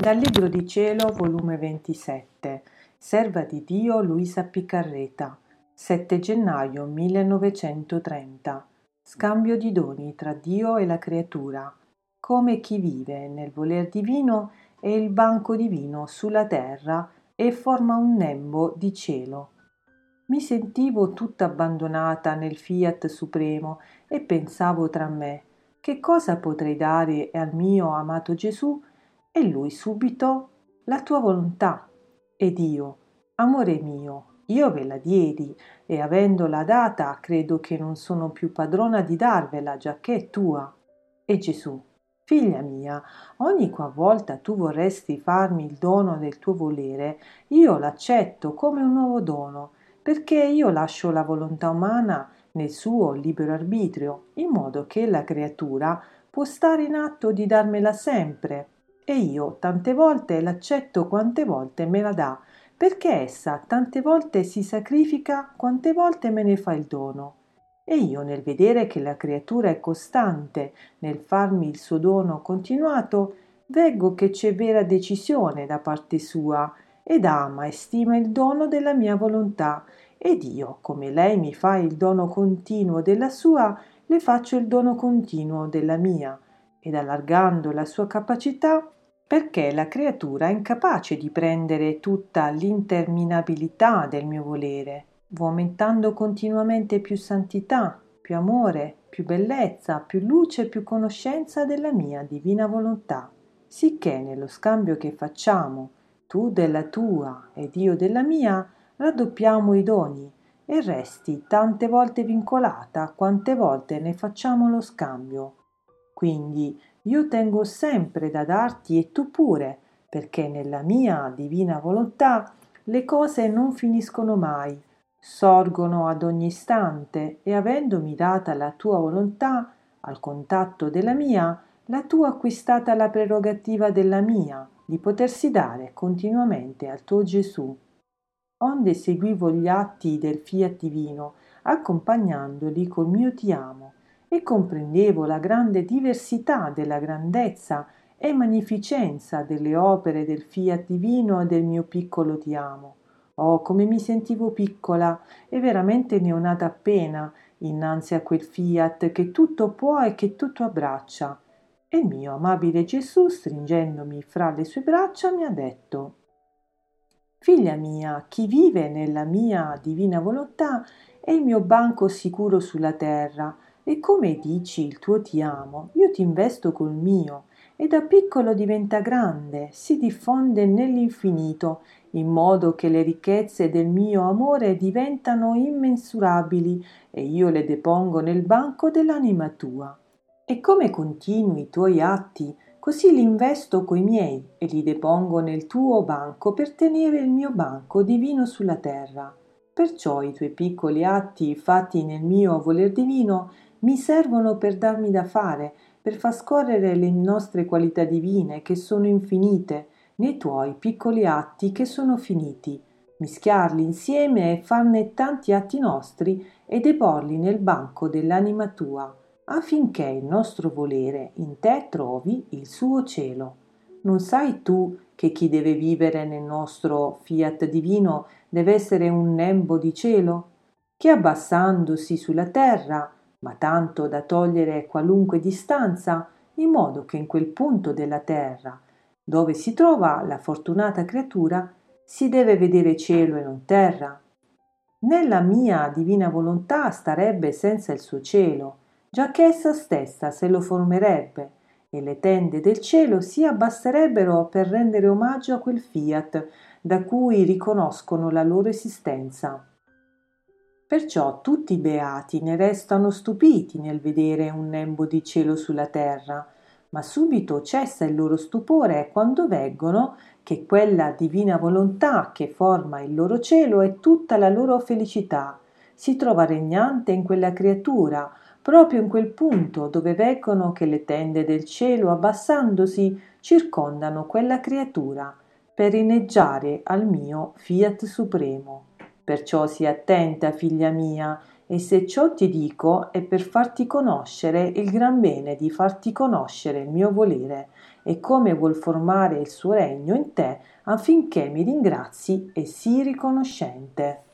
Dal Libro di Cielo, volume 27, Serva di Dio Luisa Piccarreta, 7 gennaio 1930. Scambio di doni tra Dio e la creatura, come chi vive nel voler divino e il banco divino sulla terra e forma un nembo di cielo. Mi sentivo tutta abbandonata nel fiat supremo e pensavo tra me che cosa potrei dare al mio amato Gesù e lui subito la tua volontà. Ed io, amore mio, io ve la diedi e avendola data credo che non sono più padrona di darvela giacché è tua. E Gesù, figlia mia, ogni qualvolta tu vorresti farmi il dono del tuo volere, io l'accetto come un nuovo dono, perché io lascio la volontà umana nel suo libero arbitrio, in modo che la creatura può stare in atto di darmela sempre e io tante volte l'accetto quante volte me la dà, perché essa tante volte si sacrifica quante volte me ne fa il dono. E io nel vedere che la creatura è costante nel farmi il suo dono continuato, veggo che c'è vera decisione da parte sua ed ama e stima il dono della mia volontà ed io, come lei mi fa il dono continuo della sua, le faccio il dono continuo della mia, ed allargando la sua capacità perché la creatura è incapace di prendere tutta l'interminabilità del mio volere, aumentando continuamente più santità, più amore, più bellezza, più luce, più conoscenza della mia divina volontà, sicché nello scambio che facciamo, tu della tua ed io della mia, raddoppiamo i doni e resti tante volte vincolata quante volte ne facciamo lo scambio. Quindi io tengo sempre da darti e tu pure, perché nella mia divina volontà le cose non finiscono mai, sorgono ad ogni istante e avendomi data la tua volontà, al contatto della mia, la tua acquistata la prerogativa della mia, di potersi dare continuamente al tuo Gesù. Onde seguivo gli atti del fiat divino, accompagnandoli col mio ti amo, e comprendevo la grande diversità della grandezza e magnificenza delle opere del fiat divino e del mio piccolo ti amo. Oh, come mi sentivo piccola e veramente neonata appena innanzi a quel fiat che tutto può e che tutto abbraccia. E il mio amabile Gesù, stringendomi fra le sue braccia, mi ha detto Figlia mia, chi vive nella mia divina volontà è il mio banco sicuro sulla terra, e come dici il tuo ti amo, io ti investo col mio, e da piccolo diventa grande, si diffonde nell'infinito, in modo che le ricchezze del mio amore diventano immensurabili e io le depongo nel banco dell'anima tua. E come continui i tuoi atti, così li investo coi miei e li depongo nel tuo banco per tenere il mio banco divino sulla terra. Perciò i tuoi piccoli atti fatti nel mio voler divino mi servono per darmi da fare, per far scorrere le nostre qualità divine che sono infinite, nei tuoi piccoli atti che sono finiti, mischiarli insieme e farne tanti atti nostri e deporli nel banco dell'anima tua, affinché il nostro volere in te trovi il suo cielo. Non sai tu che chi deve vivere nel nostro fiat divino deve essere un nembo di cielo, che abbassandosi sulla terra ma tanto da togliere qualunque distanza, in modo che in quel punto della terra, dove si trova la fortunata creatura, si deve vedere cielo e non terra. Nella mia divina volontà starebbe senza il suo cielo, giacché essa stessa se lo formerebbe, e le tende del cielo si abbasserebbero per rendere omaggio a quel fiat da cui riconoscono la loro esistenza. Perciò tutti i beati ne restano stupiti nel vedere un nembo di cielo sulla terra, ma subito cessa il loro stupore quando veggono che quella divina volontà che forma il loro cielo è tutta la loro felicità, si trova regnante in quella creatura, proprio in quel punto dove veggono che le tende del cielo abbassandosi circondano quella creatura per inneggiare al mio fiat supremo. Perciò sii attenta, figlia mia, e se ciò ti dico è per farti conoscere il gran bene di farti conoscere il mio volere e come vuol formare il suo regno in te affinché mi ringrazi e sii riconoscente.